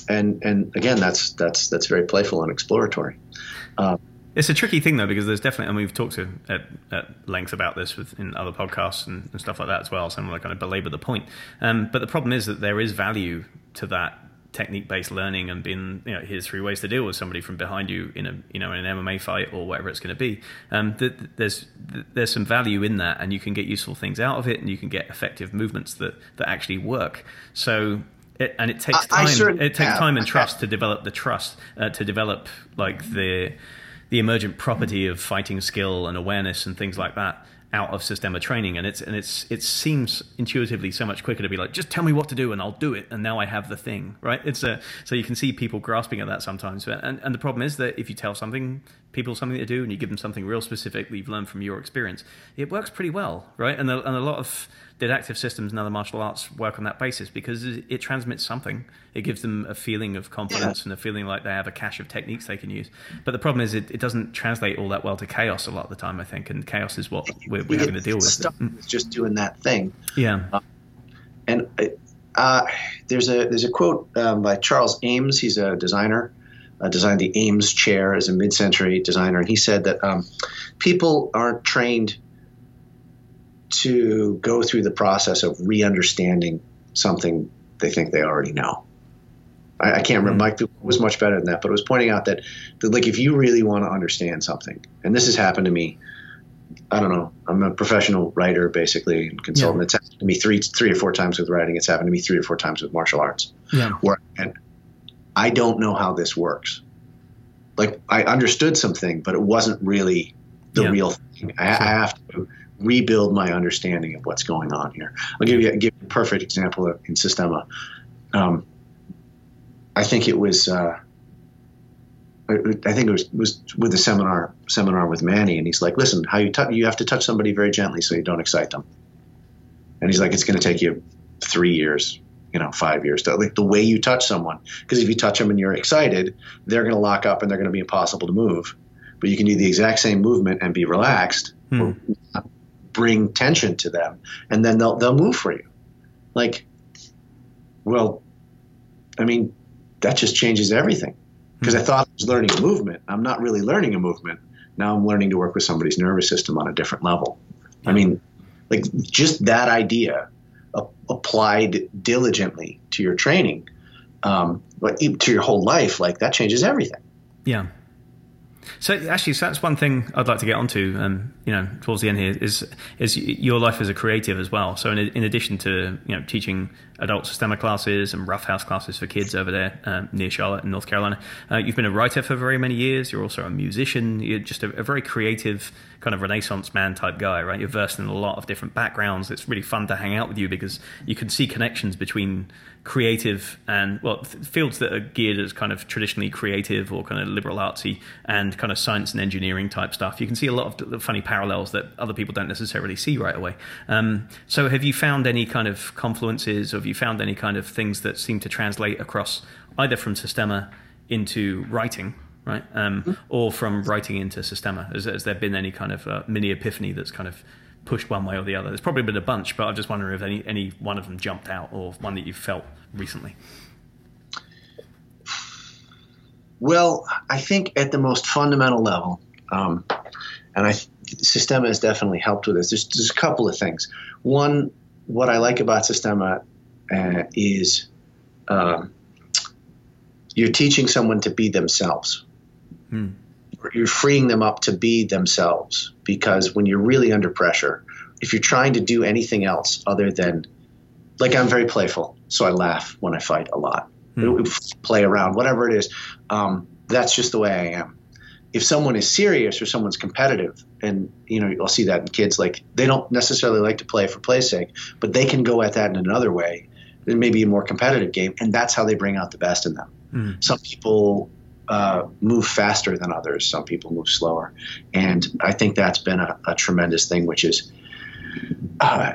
and and again that's that's that's very playful and exploratory It's a tricky thing though because there's definitely, and we've talked to, at, at length about this with, in other podcasts and, and stuff like that as well. So I'm not going to kind of belabor the point. Um, but the problem is that there is value to that technique-based learning and being, you know, here's three ways to deal with somebody from behind you in a, you know, in an MMA fight or whatever it's going to be. Um, th- th- there's th- there's some value in that, and you can get useful things out of it, and you can get effective movements that that actually work. So. It, and it takes time. it takes time and have. trust to develop the trust, uh, to develop like the the emergent property of fighting skill and awareness and things like that out of Systema training, and it's and it's it seems intuitively so much quicker to be like, just tell me what to do and I'll do it, and now I have the thing, right? It's a so you can see people grasping at that sometimes, and and the problem is that if you tell something people something to do and you give them something real specific that you've learned from your experience, it works pretty well, right? And and a lot of didactic systems and other martial arts work on that basis because it, it transmits something. It gives them a feeling of confidence Yeah. and a feeling like they have a cache of techniques they can use. But the problem is it, it doesn't translate all that well to chaos a lot of the time, I think, and chaos is what we're, we're having to deal with. stuck with just doing that thing Yeah. and uh, there's a there's a quote um, by Charles Eames. He's a designer, uh, designed the Eames chair as a mid-century designer, and he said that um, people aren't trained to go through the process of re-understanding something they think they already know. I, I can't remember. Hmm. Mike was much better than that, but it was pointing out that, that like if you really want to understand something, and this has happened to me I don't know. I'm a professional writer, basically, and consultant. Yeah. It's happened to me three, three or four times with writing. It's happened to me three or four times with martial arts. Yeah. Where and I don't know how this works. Like I understood something, but it wasn't really the Yeah. real thing. I, I have to rebuild my understanding of what's going on here. I'll give you, give you a perfect example of, in Systema. Um, I think it was. Uh, I think it was, was with the seminar seminar with Manny, and he's like, "Listen, how you touch, you have to touch somebody very gently so you don't excite them." And he's like, "It's going to take you three years, you know, five years to like the way you touch someone, because if you touch them and you're excited, they're going to lock up and they're going to be impossible to move. But you can do the exact same movement and be relaxed, or not bring tension to them, and then they'll they'll move for you. Like, well, I mean, that just changes everything because I thought I was learning a movement. I'm not really learning a movement. Now I'm learning to work with somebody's nervous system on a different level. I mean, like just that idea applied diligently to your training, um, but to your whole life, like that changes everything. Yeah. So actually, so that's one thing I'd like to get onto. Um, you know, towards the end here is is your life as a creative as well. So in, in addition to you know teaching adult Systema classes and rough house classes for kids over there um, near Charlotte in North Carolina, uh, you've been a writer for very many years. You're also a musician. You're just a, a very creative kind of Renaissance man type guy, right? You're versed in a lot of different backgrounds. It's really fun to hang out with you because you can see connections between creative and well f- fields that are geared as kind of traditionally creative or kind of liberal artsy and kind of science and engineering type stuff you can see a lot of funny parallels that other people don't necessarily see right away um, so have you found any kind of confluences have you found any kind of things that seem to translate across either from systema into writing right um, or from writing into systema has, has there been any kind of uh, mini epiphany that's kind of pushed one way or the other. There's probably been a bunch, but I'm just wondering if any any one of them jumped out or one that you felt recently. Well, I think at the most fundamental level, um, and I Systema has definitely helped with this. There's, there's a couple of things. One, what I like about Systema uh, is um, you're teaching someone to be themselves. Hmm. You're freeing them up to be themselves because when you're really under pressure, if you're trying to do anything else other than, like, I'm very playful, so I laugh when I fight a lot, play around, whatever it is. Um, that's just the way I am. If someone is serious or someone's competitive, and you know, I'll see that in kids, like they don't necessarily like to play for play's sake, but they can go at that in another way it may be a more competitive game, and that's how they bring out the best in them. Mm. Some people uh, move faster than others. Some people move slower, and I think that's been a, a tremendous thing, which is uh,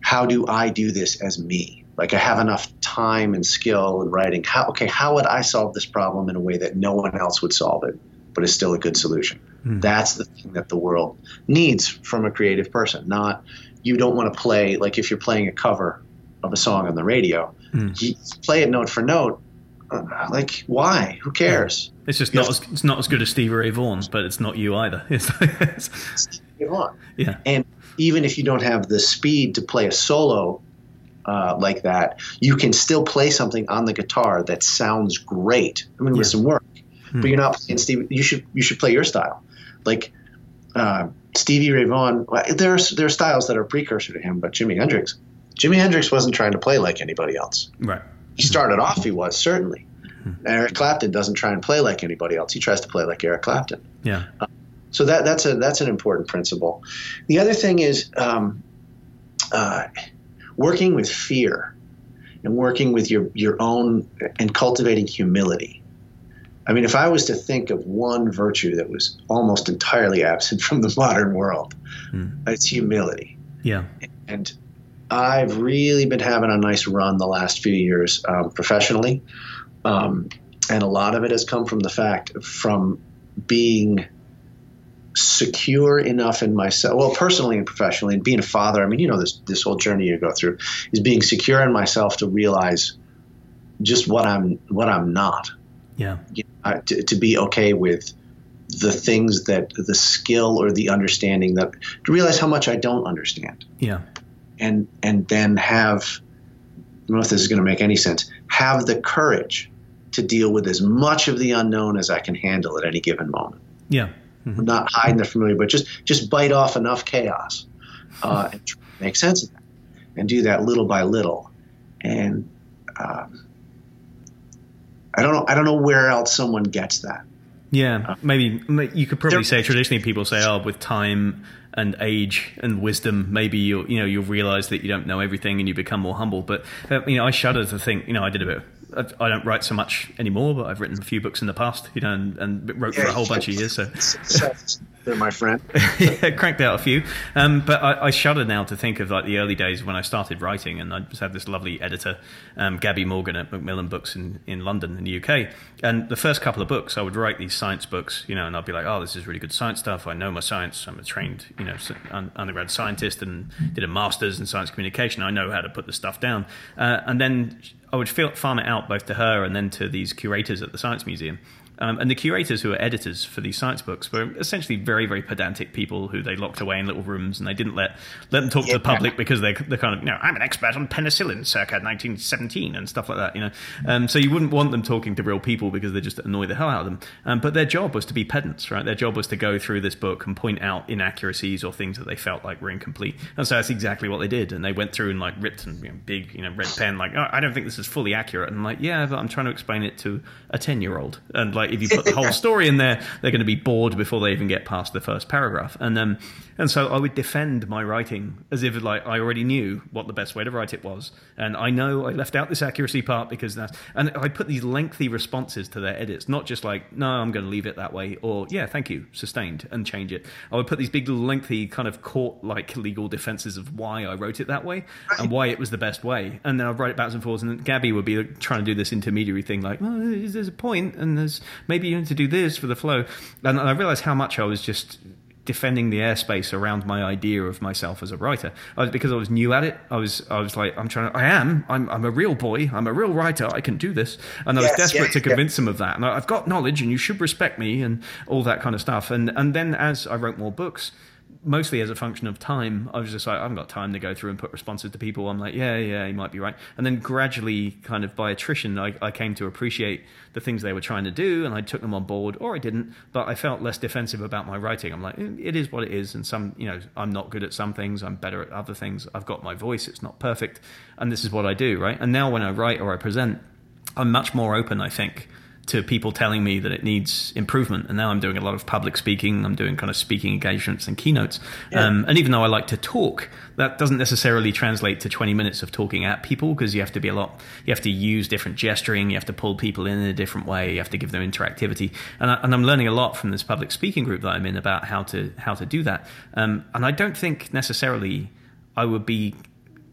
how do I do this as me? Like I have enough time and skill in writing. How okay? How would I solve this problem in a way that no one else would solve it, but is still a good solution? Mm. That's the thing that the world needs from a creative person. Not you don't want to play like if you're playing a cover of a song on the radio, Mm. you play it note for note. Uh, like why? Who cares? It's just not as, it's not as good as Stevie Ray Vaughan, but it's not you either. It's, it's- Move yeah, And even if you don't have the speed to play a solo uh, like that, you can still play something on the guitar that sounds great. I mean, with Yeah. some work, Hmm. but you're not playing Stevie. You should you should play your style, like uh, Stevie Ray Vaughan. There are there are styles that are precursor to him, but Jimi Hendrix, Jimi Hendrix wasn't trying to play like anybody else. right. He started off, he was certainly. Eric Clapton doesn't try and play like anybody else. He tries to play like Eric Clapton. Yeah, So that that's a that's an important principle. The other thing is um, uh, working with fear and working with your your own and cultivating humility. I mean, if I was to think of one virtue that was almost entirely absent from the modern world, Hmm. it's humility. yeah, And I've really been having a nice run the last few years um, professionally. Um, and a lot of it has come from the fact from being secure enough in myself, well, personally and professionally, and being a father. I mean, you know, this, this whole journey you go through is being secure in myself to realize just what I'm, what I'm not yeah, you know, uh, to, to be okay with the things that the skill or the understanding that to realize how much I don't understand yeah, and and then have I don't know if this is going to make any sense have the courage to deal with as much of the unknown as I can handle at any given moment yeah. Mhm. not hide in the familiar but just just bite off enough chaos uh, and try to make sense of that and do that little by little and um, I don't know I don't know where else someone gets that Yeah, maybe you could probably say traditionally people say, "Oh, with time and age and wisdom, maybe you you know you'll realize that you don't know everything and you become more humble." But uh, you know, I shudder to think, you know, I did a bit. Of, I don't write so much anymore, but I've written a few books in the past, you know, and, and wrote for a whole bunch of years. So my friend yeah, cranked out a few. Um, but I, I shudder now to think of like the early days when I started writing, and I just had this lovely editor, um, Gaby Morgan at Macmillan Books in, in London, in the UK. And the first couple of books, I would write these science books, you know, and I'd be like, oh, this is really good science stuff. I know my science. I'm a trained, you know, un- undergrad scientist and did a master's in science communication. I know how to put the stuff down. Uh, and then I would farm it out both to her and then to these curators at the Science Museum. Um, and the curators who were editors for these science books were essentially very, very pedantic people who they locked away in little rooms and they didn't let let them talk to the Yeah. public because they're, they're kind of, you know, I'm an expert on penicillin circa 1917 and stuff like that, you know. Um, so you wouldn't want them talking to real people because they just annoy the hell out of them. Um, but their job was to be pedants, right? Their job was to go through this book and point out inaccuracies or things that they felt like were incomplete. And so that's exactly what they did. And they went through and like ripped and you know, big, you know, red pen, like, oh, I don't think this is fully accurate. And I'm like, yeah, but I'm trying to explain it to a 10 year old. And like, if you put the whole story in there, they're going to be bored before they even get past the first paragraph. And um, and so I would defend my writing as if like I already knew what the best way to write it was, and I know I left out this accuracy part because that's. And I put these lengthy responses to their edits, not just like no, I'm going to leave it that way, or yeah, thank you, sustained, and change it. I would put these big lengthy kind of court like legal defenses of why I wrote it that way and why it was the best way, and then I'd write it backwards and forwards, and Gaby would be like, trying to do this intermediary thing, like well, there's a point, and there's maybe you need to do this for the flow, and I realized how much I was just defending the airspace around my idea of myself as a writer. I was, because I was new at it. I was I was like I'm trying. To, I am. I'm I'm a real boy. I'm a real writer. I can do this. And I was Yes, desperate yes, to yes. convince them of that. And I- I've got knowledge, and you should respect me, and all that kind of stuff. And and then as I wrote more books. Mostly as a function of time, I was just like, I haven't got time to go through and put responses to people. I'm like, yeah, yeah, you might be right. And then gradually, kind of by attrition, I, I came to appreciate the things they were trying to do, and I took them on board, or I didn't. But I felt less defensive about my writing. I'm like, "Eh, it is what it is, and some, you know, I'm not good at some things, I'm better at other things. I've got my voice; it's not perfect, and this is what I do, right? And now when I write or I present, I'm much more open, I think, to people telling me that it needs improvement. And now I'm doing a lot of public speaking. I'm doing kind of speaking engagements and keynotes. Yeah. Um, and even though I like to talk, that doesn't necessarily translate to 20 minutes of talking at people because you have to be a lot, you have to use different gesturing, you have to pull people in in a different way, you have to give them interactivity. And, I, am learning a lot from this public speaking group that I'm in about how to how to do that. Um, and I don't think necessarily I would be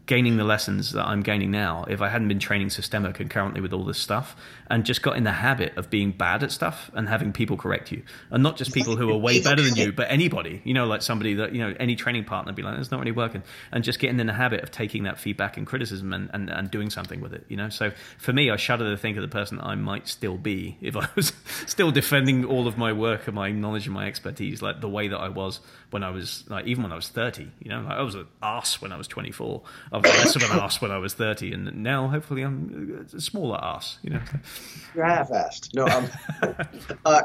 gaining the lessons that I'm gaining now if I hadn't been training Systema concurrently with all this stuff and just got in the habit of being bad at stuff and having people correct you. And not just people who are way better than you, but anybody, you know, like somebody that, you know, any training partner be like, it's not really working. And just getting in the habit of taking that feedback and criticism and, and, and doing something with it, you know? So for me, I shudder to think of the person I might still be if I was still defending all of my work and my knowledge and my expertise, like the way that I was when I was, like, even when I was 30, you know, like I was an ass when I was 24. I was less of an ass when I was 30. And now, hopefully, I'm a smaller ass, you know? You're half-assed. No, um, uh,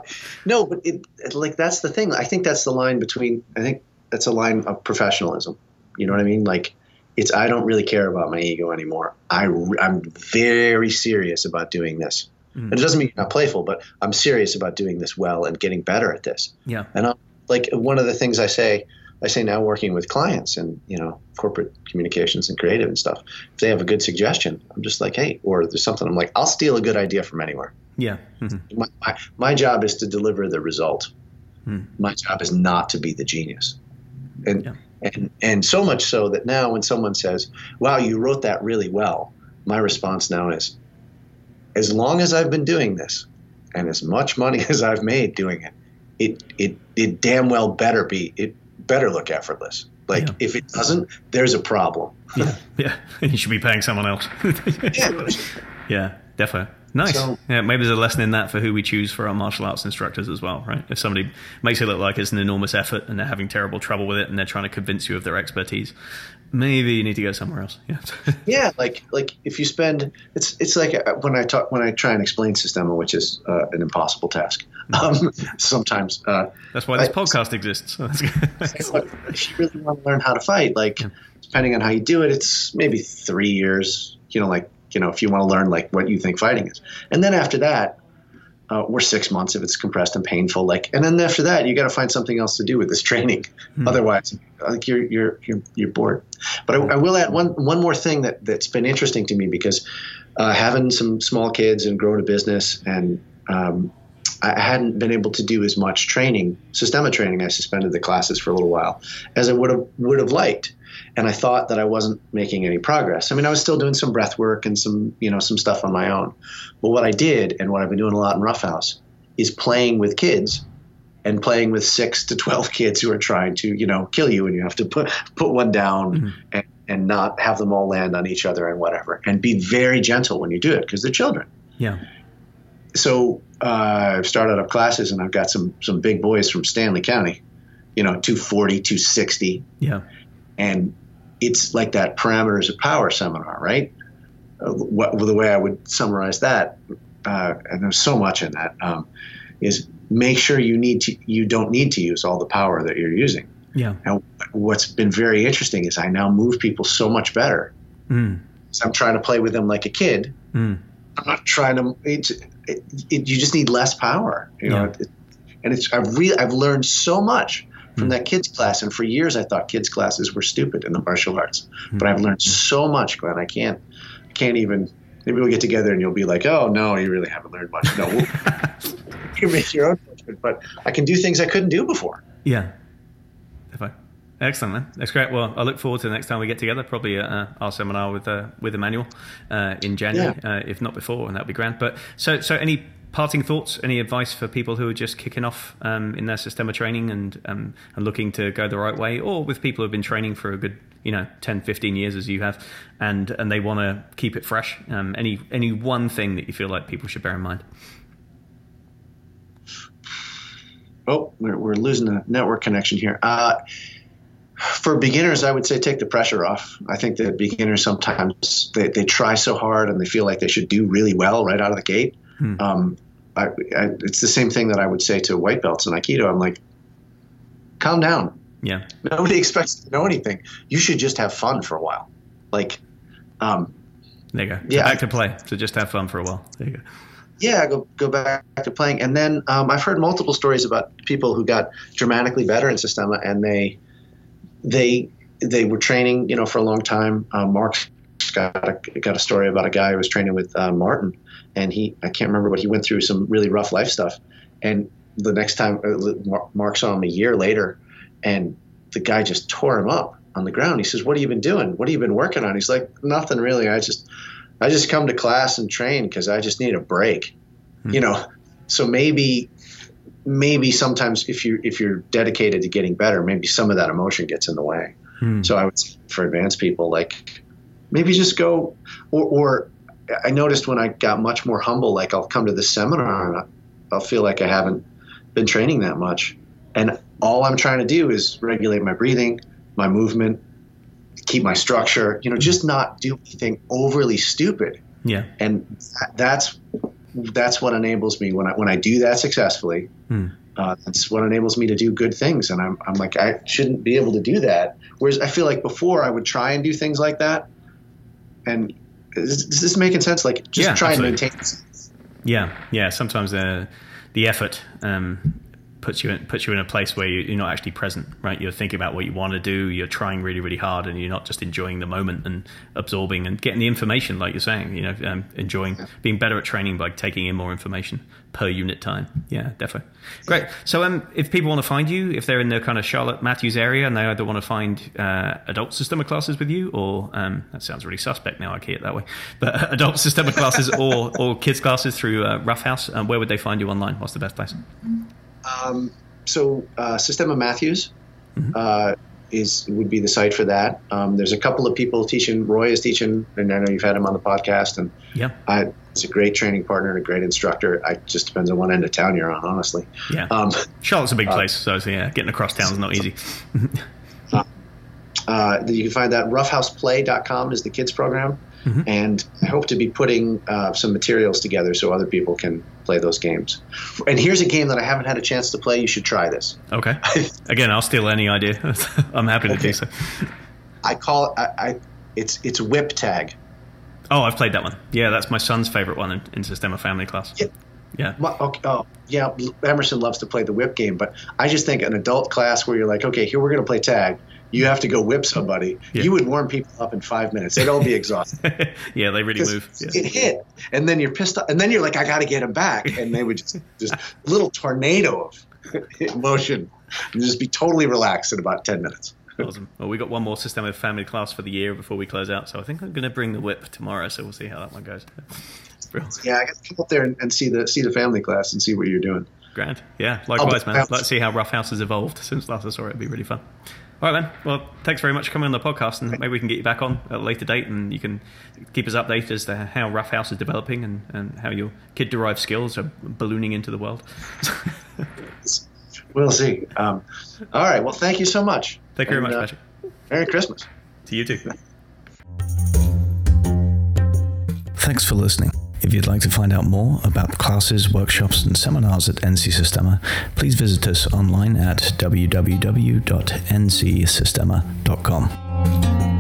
no, but it, like that's the thing. I think that's the line between. I think that's a line of professionalism. You know what I mean? Like, it's I don't really care about my ego anymore. I I'm very serious about doing this. Mm. And it doesn't mean I'm not playful, but I'm serious about doing this well and getting better at this. Yeah. And I'm, like one of the things I say I say now working with clients and you know corporate communications and creative and stuff. If they have a good suggestion, I'm just like, hey, or there's something I'm like, I'll steal a good idea from anywhere. Yeah. Mm-hmm. My, my, my, job is to deliver the result. Mm. My job is not to be the genius. And yeah. and and so much so that now when someone says, "Wow, you wrote that really well," my response now is, as long as I've been doing this, and as much money as I've made doing it, it it it damn well better be it better look effortless. Like yeah. if it doesn't, there's a problem. yeah, yeah. You should be paying someone else. yeah. yeah, definitely. Nice. So, yeah, maybe there's a lesson in that for who we choose for our martial arts instructors as well, right? If somebody makes it look like it's an enormous effort and they're having terrible trouble with it and they're trying to convince you of their expertise, maybe you need to go somewhere else. Yeah. yeah, like like if you spend it's it's like uh, when I talk when I try and explain Systema, which is uh, an impossible task. Um, sometimes uh, that's why this I, podcast exists. if you really want to learn how to fight, like yeah. depending on how you do it, it's maybe three years. You know, like you know, if you want to learn like what you think fighting is, and then after that, uh, or six months if it's compressed and painful. Like, and then after that, you got to find something else to do with this training. Mm-hmm. Otherwise, like you're you're you're, you're bored. But I, I, will add one one more thing that that's been interesting to me because uh, having some small kids and growing a business and um, I hadn't been able to do as much training, Systema training. I suspended the classes for a little while, as I would have would have liked, and I thought that I wasn't making any progress. I mean, I was still doing some breath work and some you know some stuff on my own, but what I did and what I've been doing a lot in Roughhouse is playing with kids and playing with six to twelve kids who are trying to you know kill you, and you have to put put one down mm-hmm. and and not have them all land on each other and whatever, and be very gentle when you do it because they're children. Yeah so uh, I've started up classes and I've got some some big boys from Stanly County, you know, 240, 260. Yeah. And it's like that parameters of power seminar, right? Uh, what, the way I would summarize that, uh, and there's so much in that, um, is make sure you need to you don't need to use all the power that you're using. Yeah. And what's been very interesting is I now move people so much better. Mm. So I'm trying to play with them like a kid. Mm. I'm not trying to. It's, it, it, you just need less power, you know. Yeah. It, and it's I've really I've learned so much from mm. that kids class, and for years I thought kids classes were stupid in the martial arts, mm. but I've learned so much, Glenn. I can't I can't even. Maybe we'll get together and you'll be like, "Oh no, you really haven't learned much." No, you make your own judgment, but I can do things I couldn't do before. Yeah, Excellent, man. That's great. Well, I look forward to the next time we get together, probably at uh, our seminar with uh, with Emmanuel uh, in January, yeah. Uh, if not before, and that'd be grand. But so, so any parting thoughts, any advice for people who are just kicking off um, in their Systema training and um, and looking to go the right way, or with people who've been training for a good, you know, 10, 15 years as you have, and and they want to keep it fresh? Um, any any one thing that you feel like people should bear in mind? Oh, we're, we're losing the network connection here. Uh, for beginners, I would say take the pressure off. I think that beginners sometimes they, they try so hard and they feel like they should do really well right out of the gate. Hmm. Um, I, I, it's the same thing that I would say to white belts in Aikido. I'm like, calm down. Yeah. Nobody expects to know anything. You should just have fun for a while. Like, um, there you go. Yeah. Back to play. So just have fun for a while. There you go. yeah, go go back to playing. And then um, I've heard multiple stories about people who got dramatically better in Systema, and they they they were training, you know, for a long time. Uh, Mark's got a, got a story about a guy who was training with uh, Martin, and he I can't remember, but he went through some really rough life stuff. And the next time uh, Mark saw him a year later, and the guy just tore him up on the ground. He says, "What have you been doing? What have you been working on?" He's like, "Nothing really. I just I just come to class and train because I just need a break." Hmm. You know, so maybe maybe sometimes if you if you're dedicated to getting better, maybe some of that emotion gets in the way. Hmm. So I would for advanced people like maybe just go or, or I noticed when I got much more humble, like I'll come to the seminar and I'll feel like I haven't been training that much. And all I'm trying to do is regulate my breathing, my movement, keep my structure, you know, just not do anything overly stupid. Yeah. And that's that's what enables me when I when I do that successfully. Hmm. Uh, that's what enables me to do good things. And I'm I'm like I shouldn't be able to do that. Whereas I feel like before I would try and do things like that. And is, is this making sense? Like just yeah, try absolutely. and maintain. Yeah, yeah. Sometimes uh, the effort um, puts you in, puts you in a place where you, are not actually present, right? You're thinking about what you want to do. You're trying really, really hard, and you're not just enjoying the moment and absorbing and getting the information, like you're saying. You know, um, enjoying being better at training by taking in more information per unit time. Yeah, definitely. Great. So, um, if people want to find you, if they're in the kind of Charlotte Matthews area and they either want to find uh, adult Systema classes with you, or um, that sounds really suspect now. I hear it that way, but adult Systema classes or or kids classes through uh, Rough House, um, where would they find you online? What's the best place? Um, so uh, Systema Matthews mm-hmm. uh, is would be the site for that. Um, there's a couple of people teaching. Roy is teaching, and I know you've had him on the podcast. And yeah, I, it's a great training partner and a great instructor. I just depends on what end of town you're on, honestly. Yeah, um, Charlotte's a big uh, place, so yeah, getting across town is not easy. uh, you can find that roughhouseplay.com is the kids program. Mm-hmm. And I hope to be putting uh, some materials together so other people can play those games. And here's a game that I haven't had a chance to play. You should try this. Okay. Again, I'll steal any idea. I'm happy to okay. do so. I call it. I, I, it's it's whip tag. Oh, I've played that one. Yeah, that's my son's favorite one in, in Systema Family class. Yeah. Yeah. Okay, oh, yeah. Emerson loves to play the whip game, but I just think an adult class where you're like, okay, here we're going to play tag you have to go whip somebody, yeah. you would warm people up in five minutes. They'd all be exhausted. yeah, they really move. Yeah. It hit, and then you're pissed off, and then you're like, I got to get him back, and they would just just little tornado of emotion, and just be totally relaxed in about ten minutes. Awesome. Well, we got one more Systema family class for the year before we close out, so I think I'm going to bring the whip tomorrow. So we'll see how that one goes. Yeah, I got to come up there and, and see the see the family class and see what you're doing. Grand. Yeah, likewise, man. Let's see how Rough House has evolved since last I saw it. It'd be really fun. All right, then. Well, thanks very much for coming on the podcast, and maybe we can get you back on at a later date, and you can keep us updated as to how Rough House is developing and, and how your kid-derived skills are ballooning into the world. we'll see. Um, all right. Well, thank you so much. Thank you very much, uh, Patrick. Merry Christmas. To you too. Thanks for listening. If you'd like to find out more about classes, workshops, and seminars at NC Systema, please visit us online at www.ncsystema.com.